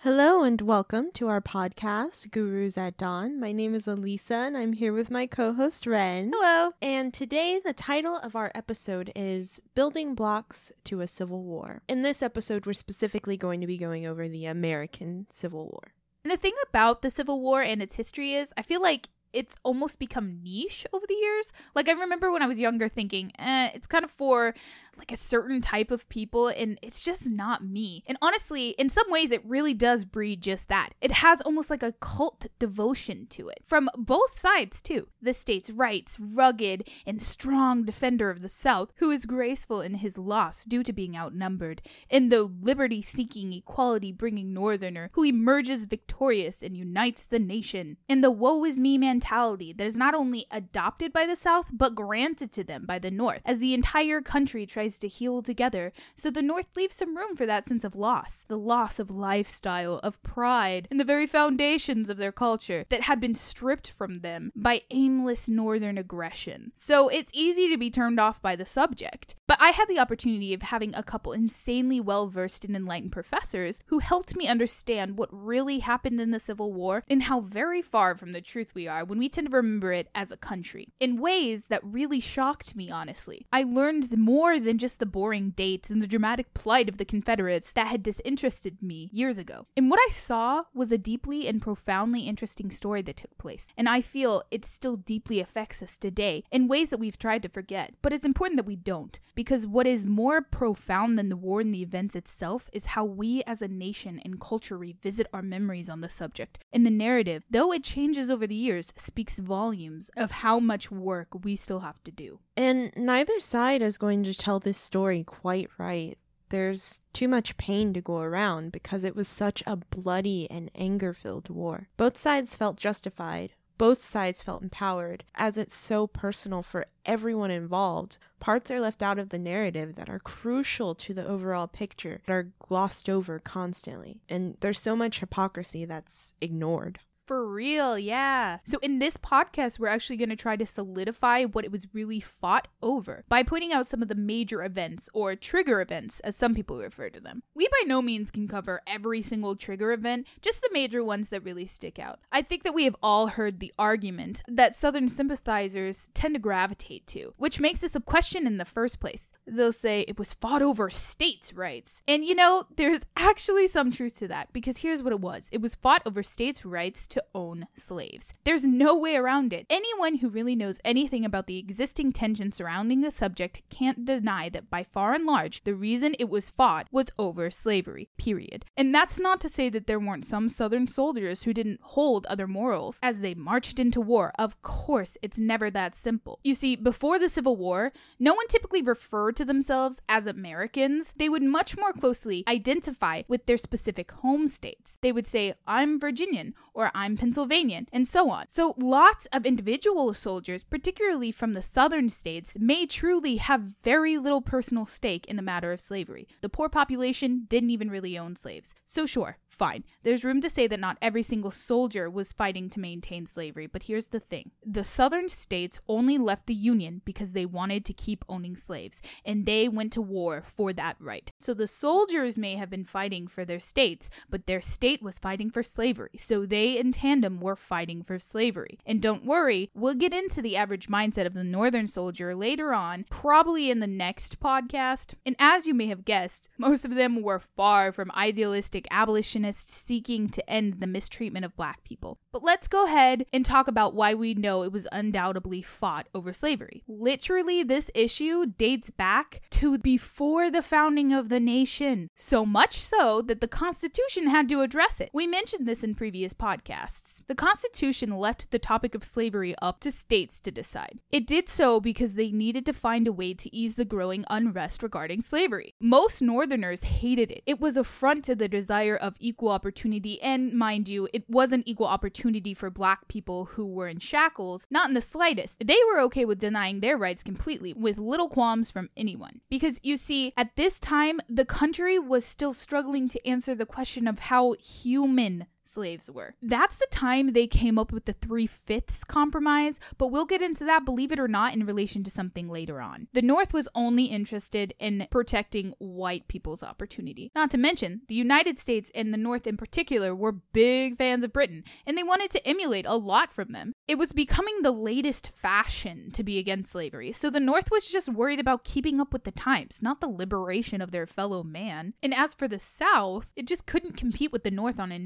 Hello and welcome to our podcast, Gurus at Dawn. My name is Elisa and I'm here with my co host, Ren. Hello. And today, the title of our episode is Building Blocks to a Civil War. In this episode, we're specifically going to be going over the American Civil War. And the thing about the Civil War and its history is, I feel like it's almost become niche over the years. Like I remember when I was younger thinking, eh, it's kind of for like a certain type of people and it's just not me. And honestly, in some ways it really does breed just that. It has almost like a cult devotion to it from both sides too. The state's rights, rugged and strong defender of the South, who is graceful in his loss due to being outnumbered, and the liberty-seeking, equality-bringing northerner who emerges victorious and unites the nation. And the woe is me mentality that is not only adopted by the South but granted to them by the North as the entire country tries to heal together, so the North leaves some room for that sense of loss the loss of lifestyle, of pride, and the very foundations of their culture that had been stripped from them by aimless Northern aggression. So it's easy to be turned off by the subject. But I had the opportunity of having a couple insanely well versed and enlightened professors who helped me understand what really happened in the Civil War and how very far from the truth we are when we tend to remember it as a country. In ways that really shocked me, honestly. I learned more than just the boring dates and the dramatic plight of the Confederates that had disinterested me years ago. And what I saw was a deeply and profoundly interesting story that took place, and I feel it still deeply affects us today in ways that we've tried to forget. But it's important that we don't, because what is more profound than the war and the events itself is how we as a nation and culture revisit our memories on the subject. And the narrative, though it changes over the years, speaks volumes of how much work we still have to do. And neither side is going to tell this story quite right. There's too much pain to go around because it was such a bloody and anger filled war. Both sides felt justified. Both sides felt empowered, as it's so personal for everyone involved. Parts are left out of the narrative that are crucial to the overall picture, that are glossed over constantly. And there's so much hypocrisy that's ignored. For real, yeah. So, in this podcast, we're actually going to try to solidify what it was really fought over by pointing out some of the major events, or trigger events, as some people refer to them. We by no means can cover every single trigger event, just the major ones that really stick out. I think that we have all heard the argument that Southern sympathizers tend to gravitate to, which makes this a question in the first place. They'll say it was fought over states' rights. And you know, there's actually some truth to that, because here's what it was it was fought over states' rights to own slaves. There's no way around it. Anyone who really knows anything about the existing tension surrounding the subject can't deny that by far and large, the reason it was fought was over slavery, period. And that's not to say that there weren't some Southern soldiers who didn't hold other morals as they marched into war. Of course, it's never that simple. You see, before the Civil War, no one typically referred to themselves as Americans. They would much more closely identify with their specific home states. They would say, I'm Virginian or I'm Pennsylvanian, and so on. So lots of individual soldiers, particularly from the southern states, may truly have very little personal stake in the matter of slavery. The poor population didn't even really own slaves. So sure, fine. There's room to say that not every single soldier was fighting to maintain slavery, but here's the thing. The southern states only left the Union because they wanted to keep owning slaves, and they went to war for that right. So the soldiers may have been fighting for their states, but their state was fighting for slavery. So they in tandem were fighting for slavery. And don't worry, we'll get into the average mindset of the northern soldier later on, probably in the next podcast. And as you may have guessed, most of them were far from idealistic abolitionists seeking to end the mistreatment of black people. But let's go ahead and talk about why we know it was undoubtedly fought over slavery. Literally, this issue dates back to before the founding of the nation. So much so that the Constitution had to address it. We mentioned this in previous podcasts. The Constitution left the topic of slavery up to states to decide. It did so because they needed to find a way to ease the growing unrest regarding slavery. Most Northerners hated it. It was a front to the desire of equal opportunity, and mind you, it wasn't equal opportunity for black people who were in shackles, not in the slightest. They were okay with denying their rights completely, with little qualms from anyone. Because you see, at this time, the country was still struggling to answer the question of how human slaves were. That's the time they came up with the three fifths compromise, but we'll get into that, believe it or not, in relation to something later on. The North was only interested in protecting white people's opportunity. Not to mention, the United States and the North in particular were big fans of Britain, and they wanted to emulate a lot from them. It was becoming the latest fashion to be against slavery, so the North was just worried about keeping up with the times, not the liberation of their fellow man. And as for the South, it just couldn't compete with the North on an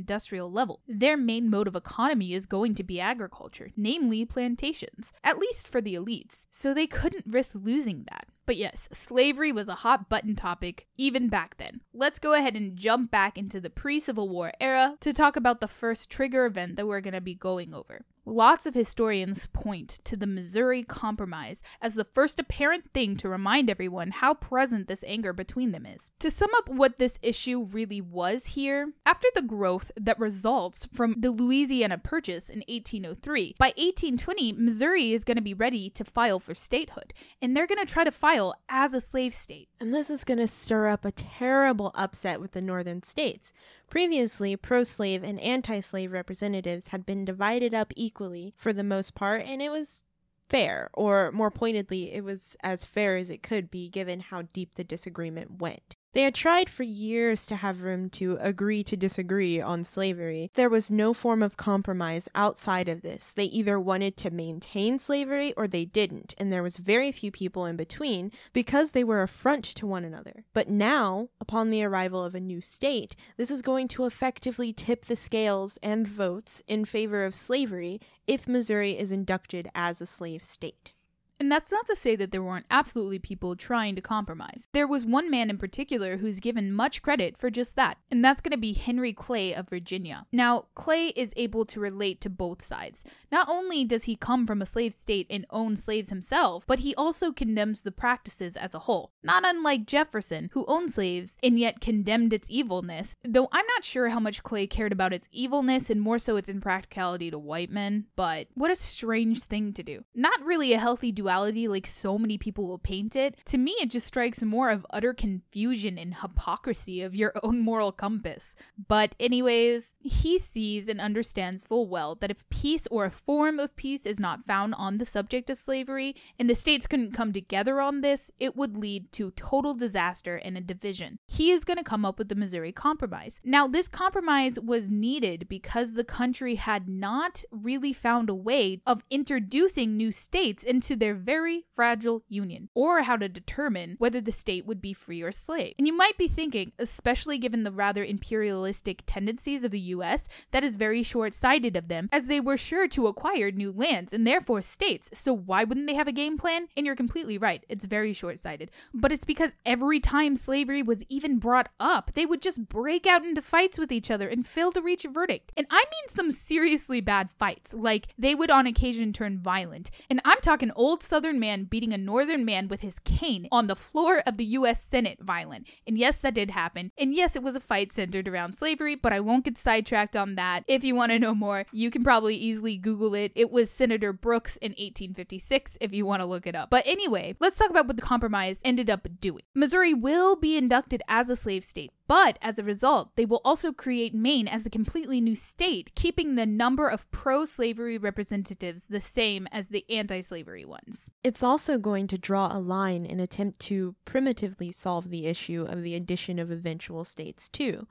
level. Their main mode of economy is going to be agriculture, namely plantations, at least for the elites, so they couldn't risk losing that. But yes, slavery was a hot button topic even back then. Let's go ahead and jump back into the pre Civil War era to talk about the first trigger event that we're going to be going over. Lots of historians point to the Missouri Compromise as the first apparent thing to remind everyone how present this anger between them is. To sum up what this issue really was here, after the growth that results from the Louisiana Purchase in 1803, by 1820, Missouri is going to be ready to file for statehood, and they're going to try to file as a slave state. And this is going to stir up a terrible upset with the northern states. Previously, pro slave and anti slave representatives had been divided up equally for the most part, and it was fair, or more pointedly, it was as fair as it could be given how deep the disagreement went. They had tried for years to have room to agree to disagree on slavery. There was no form of compromise outside of this. They either wanted to maintain slavery or they didn't, and there was very few people in between because they were a front to one another. But now, upon the arrival of a new state, this is going to effectively tip the scales and votes in favor of slavery if Missouri is inducted as a slave state. And that's not to say that there weren't absolutely people trying to compromise. There was one man in particular who's given much credit for just that, and that's going to be Henry Clay of Virginia. Now, Clay is able to relate to both sides. Not only does he come from a slave state and own slaves himself, but he also condemns the practices as a whole. Not unlike Jefferson, who owned slaves and yet condemned its evilness, though I'm not sure how much Clay cared about its evilness and more so its impracticality to white men, but what a strange thing to do. Not really a healthy duality like so many people will paint it, to me it just strikes more of utter confusion and hypocrisy of your own moral compass. But, anyways, he sees and understands full well that if peace or a form of peace is not found on the subject of slavery, and the states couldn't come together on this, it would lead to total disaster and a division. He is going to come up with the Missouri Compromise. Now, this compromise was needed because the country had not really found a way of introducing new states into their very fragile union, or how to determine whether the state would be free or slave. And you might be thinking, especially given the rather imperialistic tendencies of the US, that is very short sighted of them, as they were sure to acquire new lands and therefore states. So why wouldn't they have a game plan? And you're completely right, it's very short sighted. But it's because every time slavery was even brought up, they would just break out into fights with each other and fail to reach a verdict. And I mean some seriously bad fights, like they would on occasion turn violent. And I'm talking old southern man beating a northern man with his cane on the floor of the US Senate violent. And yes, that did happen. And yes, it was a fight centered around slavery, but I won't get sidetracked on that. If you want to know more, you can probably easily Google it. It was Senator Brooks in 1856 if you want to look it up. But anyway, let's talk about what the compromise ended up doing. Missouri will be inducted as a slave state, but as a result, they will also create Maine as a completely new state, keeping the number of pro slavery representatives the same as the anti slavery ones. It's also going to draw a line and attempt to primitively solve the issue of the addition of eventual states, too.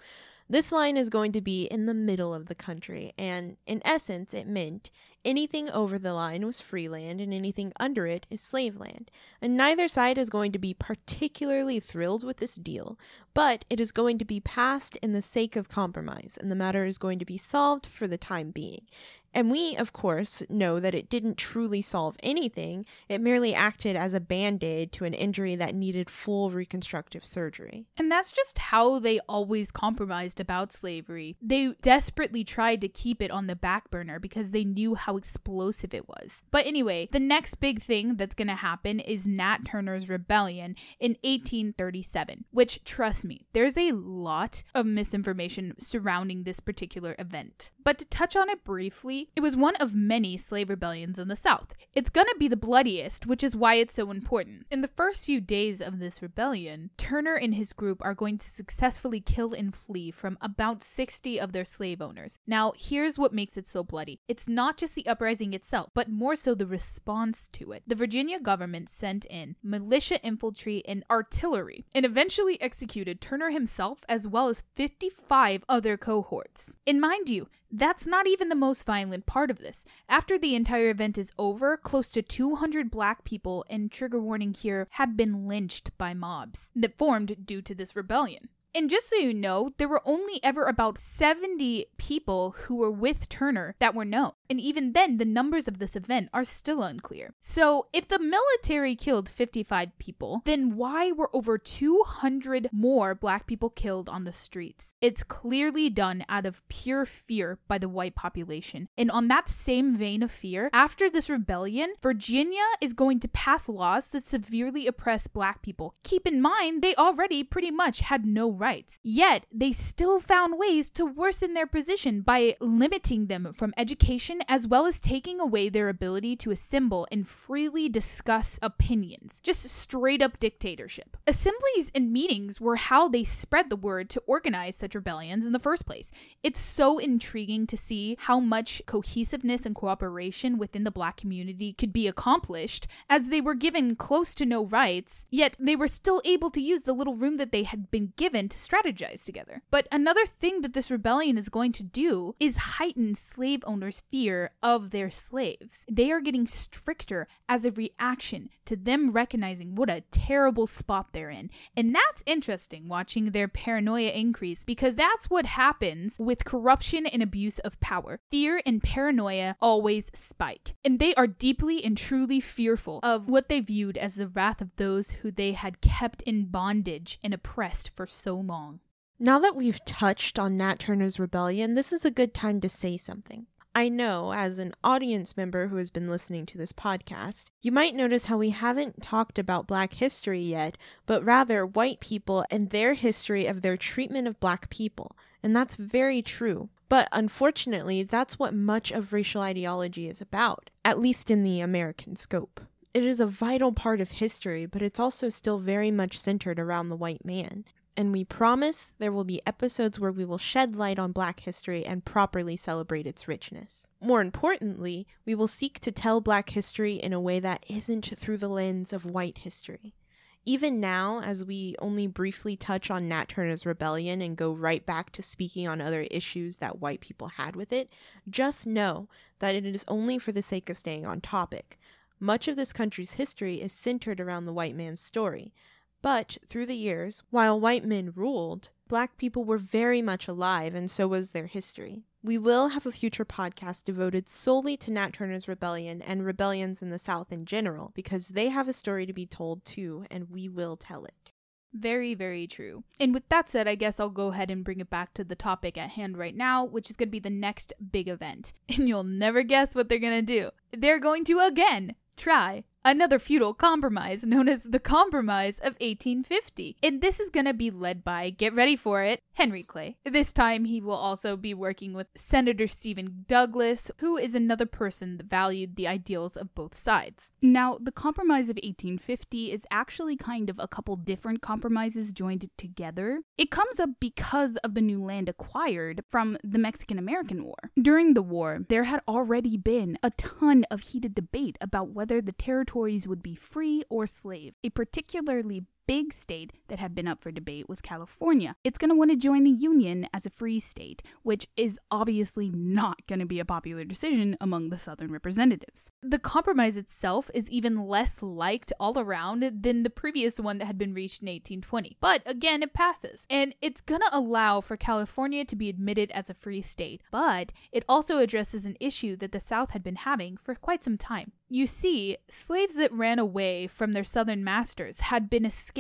This line is going to be in the middle of the country, and in essence, it meant anything over the line was free land and anything under it is slave land. And neither side is going to be particularly thrilled with this deal, but it is going to be passed in the sake of compromise, and the matter is going to be solved for the time being. And we, of course, know that it didn't truly solve anything, it merely acted as a band aid to an injury that needed full reconstructive surgery. And that's just how they always compromised about slavery. They desperately tried to keep it on the back burner because they knew how explosive it was. But anyway, the next big thing that's going to happen is Nat Turner's rebellion in 1837, which, trust me, there's a lot of misinformation surrounding this particular event. But to touch on it briefly, it was one of many slave rebellions in the South. It's gonna be the bloodiest, which is why it's so important. In the first few days of this rebellion, Turner and his group are going to successfully kill and flee from about 60 of their slave owners. Now, here's what makes it so bloody it's not just the uprising itself, but more so the response to it. The Virginia government sent in militia infantry and artillery and eventually executed Turner himself as well as 55 other cohorts. And mind you, that's not even the most violent part of this. After the entire event is over, close to 200 black people, and trigger warning here, had been lynched by mobs that formed due to this rebellion. And just so you know, there were only ever about 70 people who were with Turner that were known. And even then, the numbers of this event are still unclear. So, if the military killed 55 people, then why were over 200 more black people killed on the streets? It's clearly done out of pure fear by the white population. And on that same vein of fear, after this rebellion, Virginia is going to pass laws that severely oppress black people. Keep in mind, they already pretty much had no rights. Yet, they still found ways to worsen their position by limiting them from education as well as taking away their ability to assemble and freely discuss opinions. Just straight up dictatorship. Assemblies and meetings were how they spread the word to organize such rebellions in the first place. It's so intriguing to see how much cohesiveness and cooperation within the black community could be accomplished as they were given close to no rights, yet they were still able to use the little room that they had been given to strategize together. But another thing that this rebellion is going to do is heighten slave owners' fear of their slaves. They are getting stricter as a reaction to them recognizing what a terrible spot they're in. And that's interesting watching their paranoia increase because that's what happens with corruption and abuse of power. Fear and paranoia always spike. And they are deeply and truly fearful of what they viewed as the wrath of those who they had kept in bondage and oppressed for so long. Now that we've touched on Nat Turner's rebellion, this is a good time to say something. I know, as an audience member who has been listening to this podcast, you might notice how we haven't talked about Black history yet, but rather white people and their history of their treatment of Black people. And that's very true. But unfortunately, that's what much of racial ideology is about, at least in the American scope. It is a vital part of history, but it's also still very much centered around the white man and we promise there will be episodes where we will shed light on Black history and properly celebrate its richness. More importantly, we will seek to tell Black history in a way that isn't through the lens of white history. Even now, as we only briefly touch on Nat Turner's rebellion and go right back to speaking on other issues that white people had with it, just know that it is only for the sake of staying on topic. Much of this country's history is centered around the white man's story. But through the years, while white men ruled, black people were very much alive, and so was their history. We will have a future podcast devoted solely to Nat Turner's rebellion and rebellions in the South in general, because they have a story to be told too, and we will tell it. Very, very true. And with that said, I guess I'll go ahead and bring it back to the topic at hand right now, which is going to be the next big event. And you'll never guess what they're going to do. They're going to again try another feudal compromise known as the Compromise of 1850. And this is going to be led by, get ready for it, Henry Clay. This time he will also be working with Senator Stephen Douglas, who is another person that valued the ideals of both sides. Now, the Compromise of 1850 is actually kind of a couple different compromises joined together. It comes up because of the new land acquired from the Mexican American War. During the war, there had already been a ton of heated debate about whether the territory territories would be free or slave. A particularly big state that had been up for debate was California. It's going to want to join the Union as a free state, which is obviously not going to be a popular decision among the Southern representatives. The compromise itself is even less liked all around than the previous one that had been reached in 1820. But again, it passes. And it's going to allow for California to be admitted as a free state, but it also addresses an issue that the South had been having for quite some time. You see, slaves that ran away from their southern masters had been escaping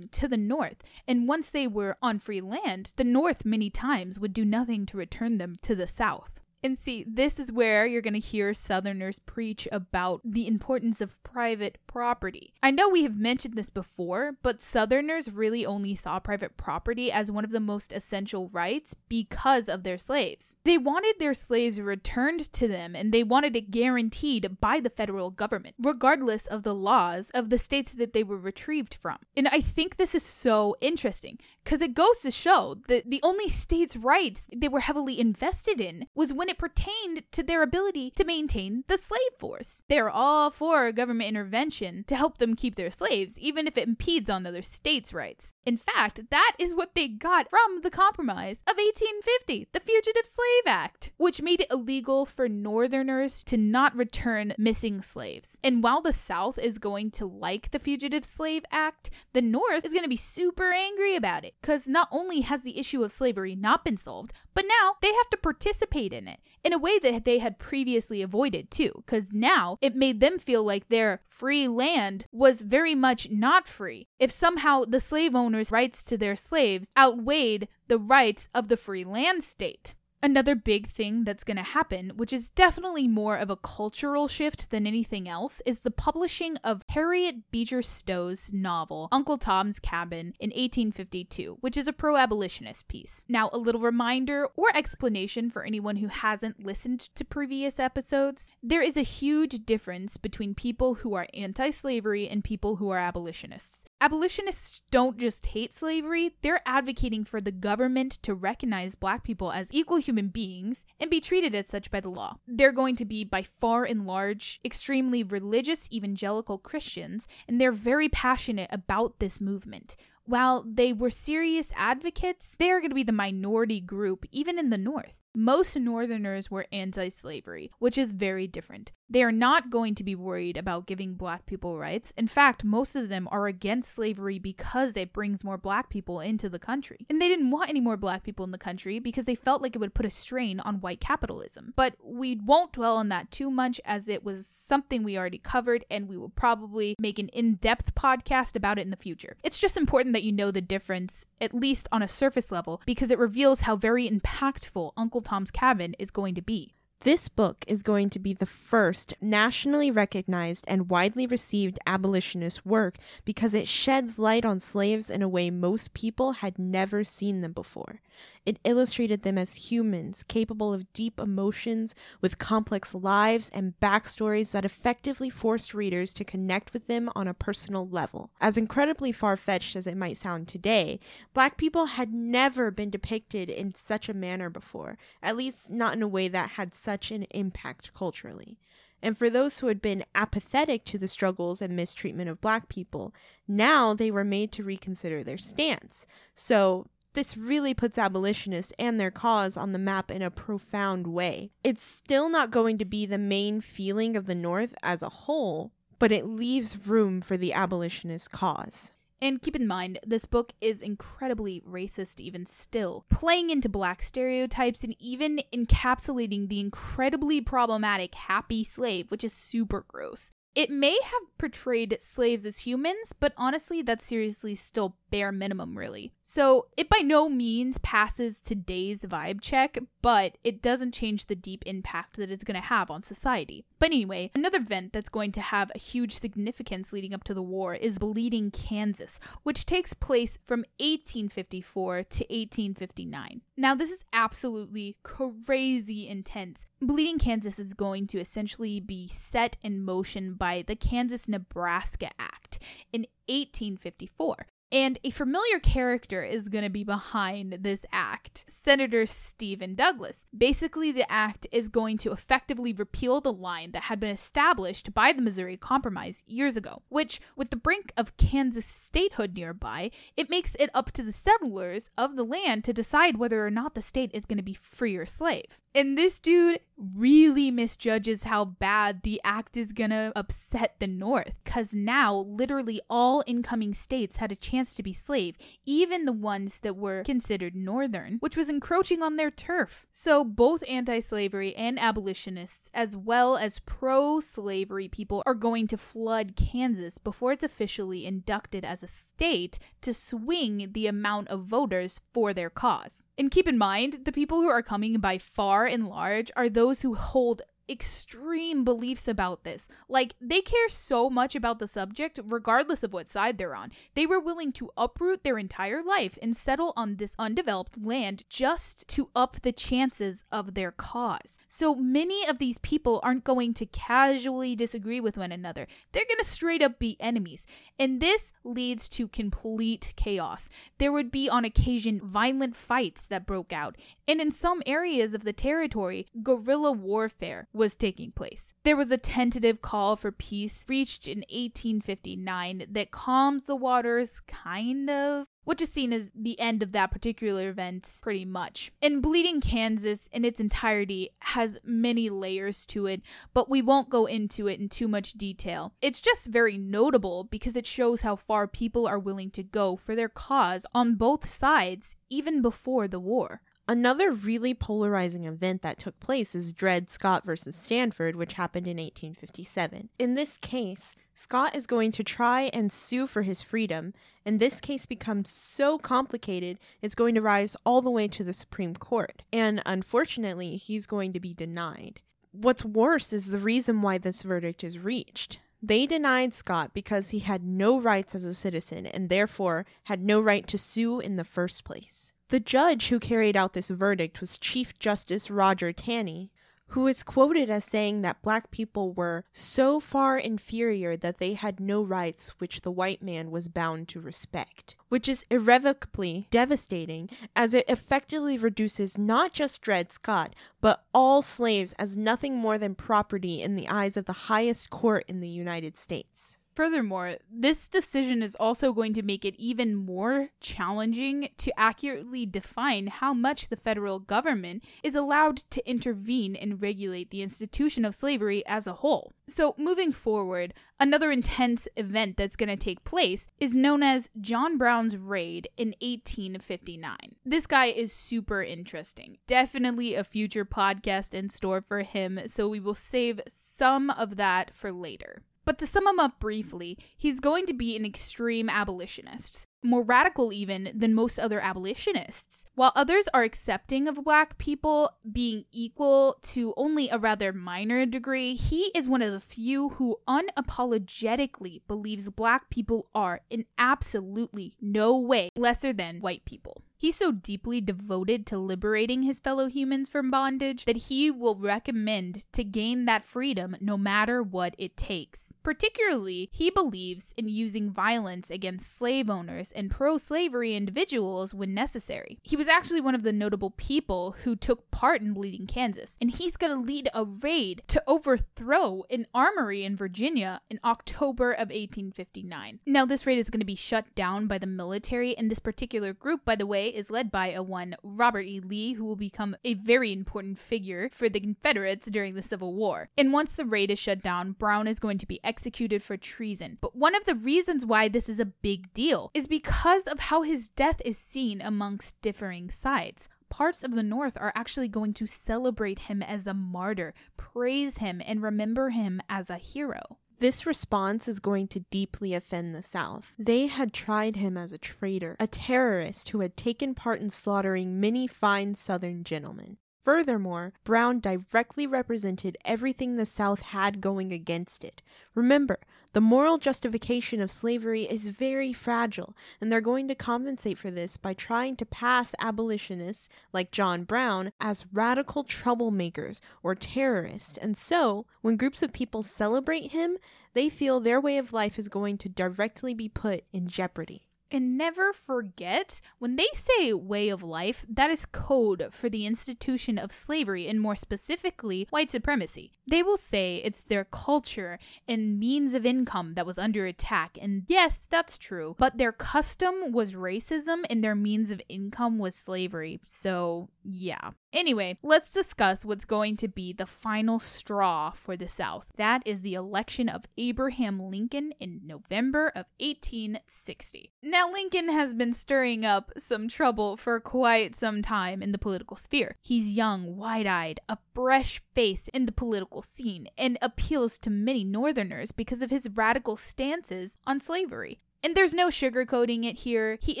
to the north, and once they were on free land, the north many times would do nothing to return them to the south. And see, this is where you're going to hear Southerners preach about the importance of private property. I know we have mentioned this before, but Southerners really only saw private property as one of the most essential rights because of their slaves. They wanted their slaves returned to them and they wanted it guaranteed by the federal government, regardless of the laws of the states that they were retrieved from. And I think this is so interesting because it goes to show that the only states' rights they were heavily invested in was when it pertained to their ability to maintain the slave force. They're all for government intervention to help them keep their slaves, even if it impedes on other states' rights. In fact, that is what they got from the Compromise of 1850, the Fugitive Slave Act, which made it illegal for Northerners to not return missing slaves. And while the South is going to like the Fugitive Slave Act, the North is going to be super angry about it because not only has the issue of slavery not been solved, but now they have to participate in it in a way that they had previously avoided too, because now it made them feel like their free land was very much not free. If somehow the slave owners' rights to their slaves outweighed the rights of the free land state. Another big thing that's going to happen, which is definitely more of a cultural shift than anything else, is the publishing of Harriet Beecher Stowe's novel, Uncle Tom's Cabin, in 1852, which is a pro abolitionist piece. Now, a little reminder or explanation for anyone who hasn't listened to previous episodes there is a huge difference between people who are anti slavery and people who are abolitionists. Abolitionists don't just hate slavery, they're advocating for the government to recognize black people as equal human beings and be treated as such by the law. They're going to be, by far and large, extremely religious evangelical Christians, and they're very passionate about this movement. While they were serious advocates, they are going to be the minority group, even in the North. Most Northerners were anti slavery, which is very different. They are not going to be worried about giving black people rights. In fact, most of them are against slavery because it brings more black people into the country. And they didn't want any more black people in the country because they felt like it would put a strain on white capitalism. But we won't dwell on that too much as it was something we already covered and we will probably make an in depth podcast about it in the future. It's just important that you know the difference, at least on a surface level, because it reveals how very impactful Uncle Tom's Cabin is going to be. This book is going to be the first nationally recognized and widely received abolitionist work because it sheds light on slaves in a way most people had never seen them before. It illustrated them as humans capable of deep emotions with complex lives and backstories that effectively forced readers to connect with them on a personal level. As incredibly far fetched as it might sound today, black people had never been depicted in such a manner before, at least not in a way that had such an impact culturally. And for those who had been apathetic to the struggles and mistreatment of black people, now they were made to reconsider their stance. So this really puts abolitionists and their cause on the map in a profound way. It's still not going to be the main feeling of the North as a whole, but it leaves room for the abolitionist cause. And keep in mind, this book is incredibly racist, even still, playing into black stereotypes and even encapsulating the incredibly problematic happy slave, which is super gross. It may have portrayed slaves as humans, but honestly, that's seriously still bare minimum, really. So it by no means passes today's vibe check, but it doesn't change the deep impact that it's going to have on society. But anyway, another event that's going to have a huge significance leading up to the war is Bleeding Kansas, which takes place from 1854 to 1859. Now, this is absolutely crazy intense. Bleeding Kansas is going to essentially be set in motion by the Kansas Nebraska Act in 1854. And a familiar character is going to be behind this act Senator Stephen Douglas. Basically, the act is going to effectively repeal the line that had been established by the Missouri Compromise years ago, which, with the brink of Kansas statehood nearby, it makes it up to the settlers of the land to decide whether or not the state is going to be free or slave. And this dude really misjudges how bad the act is gonna upset the North. Because now, literally, all incoming states had a chance chance to be slave, even the ones that were considered northern, which was encroaching on their turf. So both anti-slavery and abolitionists, as well as pro-slavery people, are going to flood Kansas before it's officially inducted as a state to swing the amount of voters for their cause. And keep in mind, the people who are coming by far and large are those who hold extreme beliefs about this. Like, they care so much about the subject, regardless of what side they're on. They were willing to uproot their entire life and settle on this undeveloped land just to up the chances of their cause. So many of these people aren't going to casually disagree with one another, they're going to straight up be enemies. And this leads to complete chaos. There would be, on occasion, violent fights that broke out, and in some areas of the territory, guerrilla warfare was taking place. There was a tentative call for peace reached in 1859 that calms the waters, kind of, which is seen as the end of that particular event pretty much. And Bleeding Kansas in its entirety has many layers to it, but we won't go into it in too much detail. It's just very notable because it shows how far people are willing to go for their cause on both sides, even before the war. Another really polarizing event that took place is Dred Scott versus Stanford, which happened in 1857. In this case, Scott is going to try and sue for his freedom, and this case becomes so complicated it's going to rise all the way to the Supreme Court. And unfortunately, he's going to be denied. What's worse is the reason why this verdict is reached. They denied Scott because he had no rights as a citizen and therefore had no right to sue in the first place. The judge who carried out this verdict was Chief Justice Roger Taney, who is quoted as saying that black people were so far inferior that they had no rights which the white man was bound to respect, which is irrevocably devastating as it effectively reduces not just Dred Scott, but all slaves as nothing more than property in the eyes of the highest court in the United States. Furthermore, this decision is also going to make it even more challenging to accurately define how much the federal government is allowed to intervene and regulate the institution of slavery as a whole. So, moving forward, another intense event that's going to take place is known as John Brown's Raid in 1859. This guy is super interesting. Definitely a future podcast in store for him, so we will save some of that for later. But to sum him up briefly, he's going to be an extreme abolitionist, more radical even than most other abolitionists. While others are accepting of black people being equal to only a rather minor degree, he is one of the few who unapologetically believes black people are in absolutely no way lesser than white people. He's so deeply devoted to liberating his fellow humans from bondage that he will recommend to gain that freedom no matter what it takes. Particularly, he believes in using violence against slave owners and pro slavery individuals when necessary. He was actually one of the notable people who took part in Bleeding Kansas, and he's going to lead a raid to overthrow an armory in Virginia in October of 1859. Now, this raid is going to be shut down by the military, and this particular group, by the way, is led by a one Robert E. Lee, who will become a very important figure for the Confederates during the Civil War. And once the raid is shut down, Brown is going to be executed for treason. But one of the reasons why this is a big deal is because of how his death is seen amongst differing sides parts of the North are actually going to celebrate him as a martyr, praise him, and remember him as a hero. This response is going to deeply offend the South. They had tried him as a traitor, a terrorist who had taken part in slaughtering many fine Southern gentlemen. Furthermore, Brown directly represented everything the South had going against it. Remember, the moral justification of slavery is very fragile, and they're going to compensate for this by trying to pass abolitionists like John Brown as radical troublemakers or terrorists. And so, when groups of people celebrate him, they feel their way of life is going to directly be put in jeopardy. And never forget, when they say way of life, that is code for the institution of slavery and more specifically, white supremacy. They will say it's their culture and means of income that was under attack. And yes, that's true. But their custom was racism and their means of income was slavery. So, yeah. Anyway, let's discuss what's going to be the final straw for the South. That is the election of Abraham Lincoln in November of 1860. Now, Lincoln has been stirring up some trouble for quite some time in the political sphere. He's young, wide eyed, a fresh face in the political scene, and appeals to many Northerners because of his radical stances on slavery. And there's no sugarcoating it here. He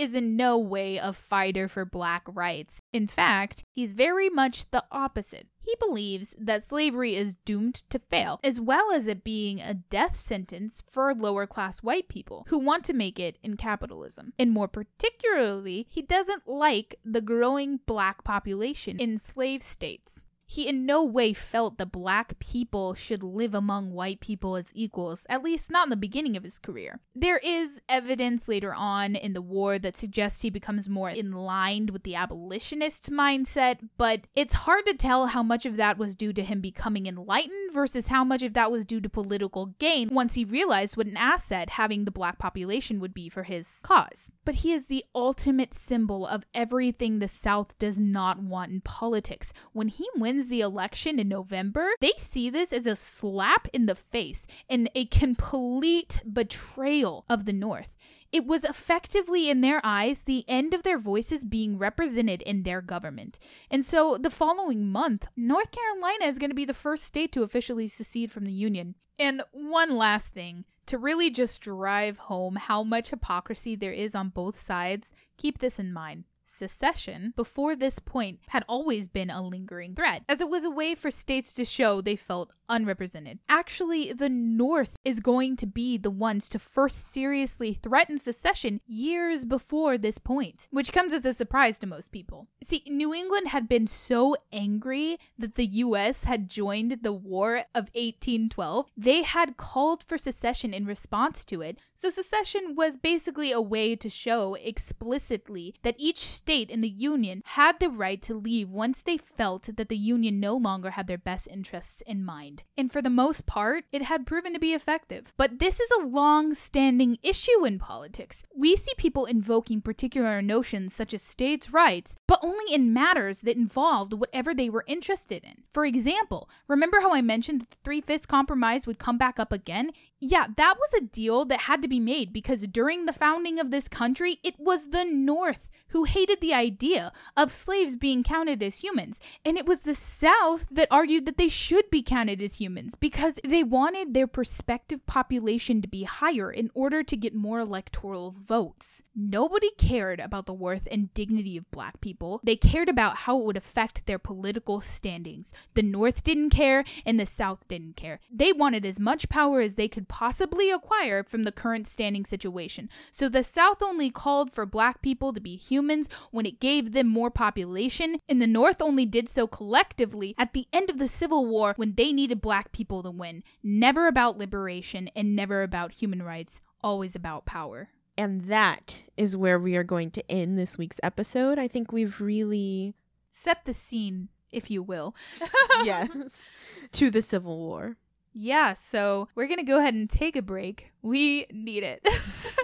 is in no way a fighter for black rights. In fact, he's very much the opposite. He believes that slavery is doomed to fail, as well as it being a death sentence for lower class white people who want to make it in capitalism. And more particularly, he doesn't like the growing black population in slave states. He in no way felt that black people should live among white people as equals, at least not in the beginning of his career. There is evidence later on in the war that suggests he becomes more in line with the abolitionist mindset, but it's hard to tell how much of that was due to him becoming enlightened versus how much of that was due to political gain once he realized what an asset having the black population would be for his cause. But he is the ultimate symbol of everything the South does not want in politics. When he wins wins the election in November, they see this as a slap in the face and a complete betrayal of the North. It was effectively, in their eyes, the end of their voices being represented in their government. And so the following month, North Carolina is going to be the first state to officially secede from the Union. And one last thing to really just drive home how much hypocrisy there is on both sides, keep this in mind secession before this point had always been a lingering threat, as it was a way for states to show they felt unrepresented. Actually, the North is going to be the ones to first seriously threaten secession years before this point, which comes as a surprise to most people. See, New England had been so angry that the US had joined the War of 1812, they had called for secession in response to it. So secession was basically a way to show explicitly that each state in the Union had the right to leave once they felt that the Union no longer had their best interests in mind. And for the most part, it had proven to be effective. But this is a long standing issue in politics. We see people invoking particular notions such as states' rights, but only in matters that involved whatever they were interested in. For example, remember how I mentioned that the Three Fifths Compromise would come back up again? Yeah, that was a deal that had to be made because during the founding of this country, it was the North who hated the idea of slaves being counted as humans. And it was the South that argued that they should be counted as humans because they wanted their prospective population to be higher in order to get more electoral votes. Nobody cared about the worth and dignity of black people, they cared about how it would affect their political standings. The North didn't care, and the South didn't care. They wanted as much power as they could possibly acquire from the current standing situation. So the South only called for black people to be humans humans when it gave them more population, and the North only did so collectively at the end of the Civil War when they needed black people to win. Never about liberation and never about human rights, always about power. And that is where we are going to end this week's episode. I think we've really set the scene, if you will. yes, to the Civil War. Yeah, so we're going to go ahead and take a break. We need it.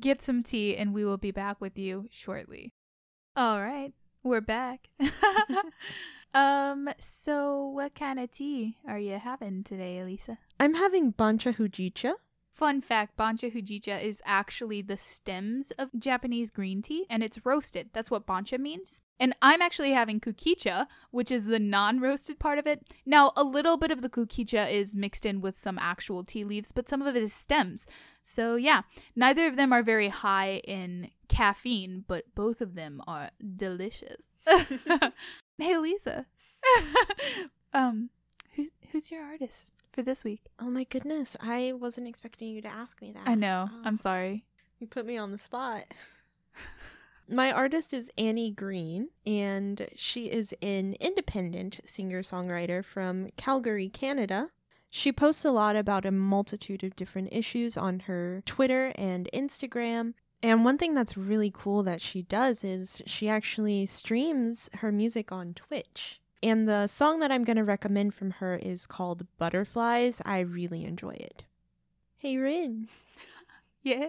Get some tea, and we will be back with you shortly. All right, we're back. um, so what kind of tea are you having today, Elisa? I'm having bancha hojicha. Fun fact Bancha Hojicha is actually the stems of Japanese green tea and it's roasted. That's what Bancha means. And I'm actually having kukicha, which is the non roasted part of it. Now, a little bit of the kukicha is mixed in with some actual tea leaves, but some of it is stems. So, yeah, neither of them are very high in caffeine, but both of them are delicious. hey, Lisa. um, who's, who's your artist? For this week? Oh my goodness. I wasn't expecting you to ask me that. I know. Oh. I'm sorry. You put me on the spot. my artist is Annie Green, and she is an independent singer songwriter from Calgary, Canada. She posts a lot about a multitude of different issues on her Twitter and Instagram. And one thing that's really cool that she does is she actually streams her music on Twitch. And the song that I'm going to recommend from her is called Butterflies. I really enjoy it. Hey, Rin. yeah.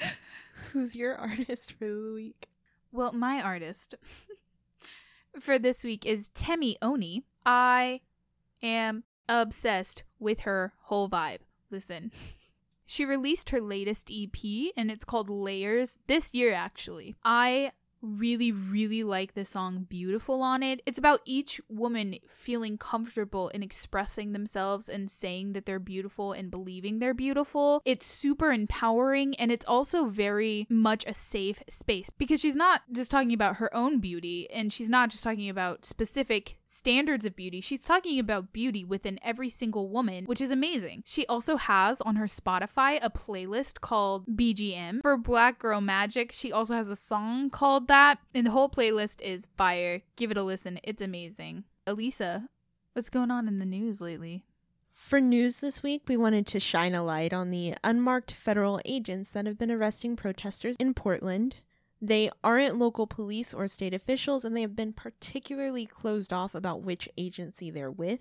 Who's your artist for the week? Well, my artist for this week is Temi Oni. I am obsessed with her whole vibe. Listen. She released her latest EP and it's called Layers this year, actually. I really, really like the song Beautiful on it. It's about each woman feeling comfortable in expressing themselves and saying that they're beautiful and believing they're beautiful. It's super empowering and it's also very much a safe space because she's not just talking about her own beauty and she's not just talking about specific standards of beauty. She's talking about beauty within every single woman, which is amazing. She also has on her Spotify a playlist called BGM. For Black Girl Magic, she also has a song called that, and the whole playlist is fire. Give it a listen, it's amazing. Elisa, what's going on in the news lately? For news this week, we wanted to shine a light on the unmarked federal agents that have been arresting protesters in Portland. They aren't local police or state officials, and they have been particularly closed off about which agency they're with.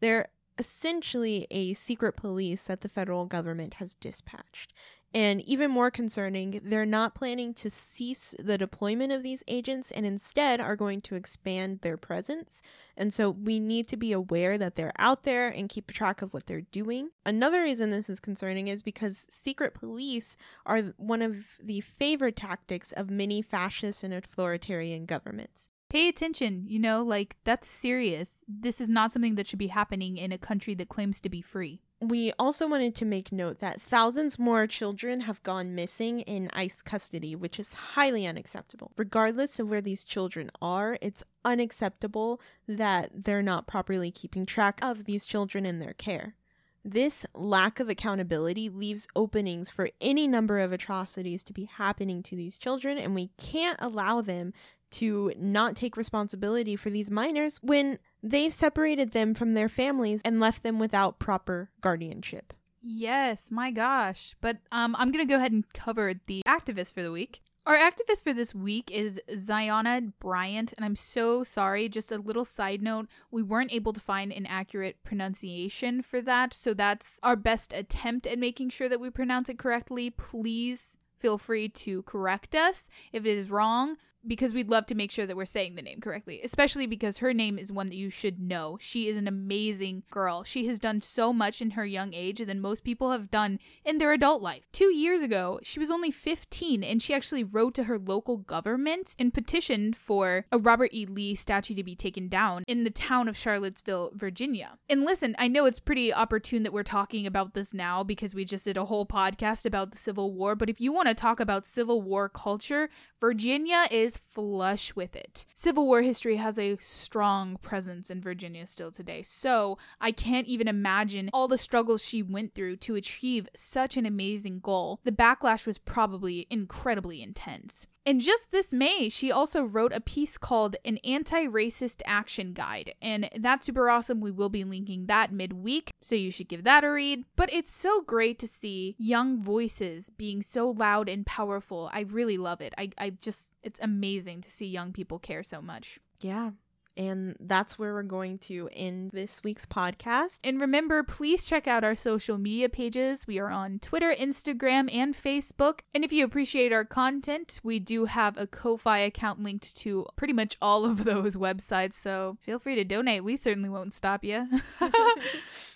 They're essentially a secret police that the federal government has dispatched. And even more concerning, they're not planning to cease the deployment of these agents and instead are going to expand their presence. And so we need to be aware that they're out there and keep track of what they're doing. Another reason this is concerning is because secret police are one of the favorite tactics of many fascist and authoritarian governments. Pay attention, you know, like that's serious. This is not something that should be happening in a country that claims to be free. We also wanted to make note that thousands more children have gone missing in ICE custody, which is highly unacceptable. Regardless of where these children are, it's unacceptable that they're not properly keeping track of these children in their care. This lack of accountability leaves openings for any number of atrocities to be happening to these children, and we can't allow them to not take responsibility for these minors when they've separated them from their families and left them without proper guardianship. Yes, my gosh. But um, I'm going to go ahead and cover the activist for the week. Our activist for this week is Zyahna Bryant, and I'm so sorry. Just a little side note we weren't able to find an accurate pronunciation for that, so that's our best attempt at making sure that we pronounce it correctly. Please feel free to correct us if it is wrong because we'd love to make sure that we're saying the name correctly, especially because her name is one that you should know. She is an amazing girl. She has done so much in her young age than most people have done in their adult life. Two years ago, she was only 15 and she actually wrote to her local government and petitioned for a Robert E. Lee statue to be taken down in the town of Charlottesville, Virginia. And listen, I know it's pretty opportune that we're talking about this now because we just did a whole podcast about the Civil War, but if you want to talk about Civil War culture, Virginia is flush with it. Civil War history has a strong presence in Virginia still today, so I can't even imagine all the struggles she went through to achieve such an amazing goal. The backlash was probably incredibly intense. And just this May, she also wrote a piece called An Anti Racist Action Guide. And that's super awesome. We will be linking that midweek, so you should give that a read. But it's so great to see young voices being so loud and powerful. I really love it. I, I just, it's amazing to see young people care so much. Yeah. And that's where we're going to end this week's podcast. And remember, please check out our social media pages. We are on Twitter, Instagram, and Facebook. And if you appreciate our content, we do have a Ko fi account linked to pretty much all of those websites. So feel free to donate. We certainly won't stop you.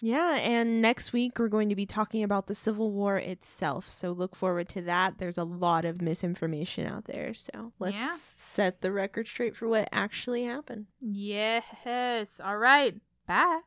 yeah. And next week, we're going to be talking about the Civil War itself. So look forward to that. There's a lot of misinformation out there. So let's Yeah. set the record straight for what actually happened. Yes. All right. Bye.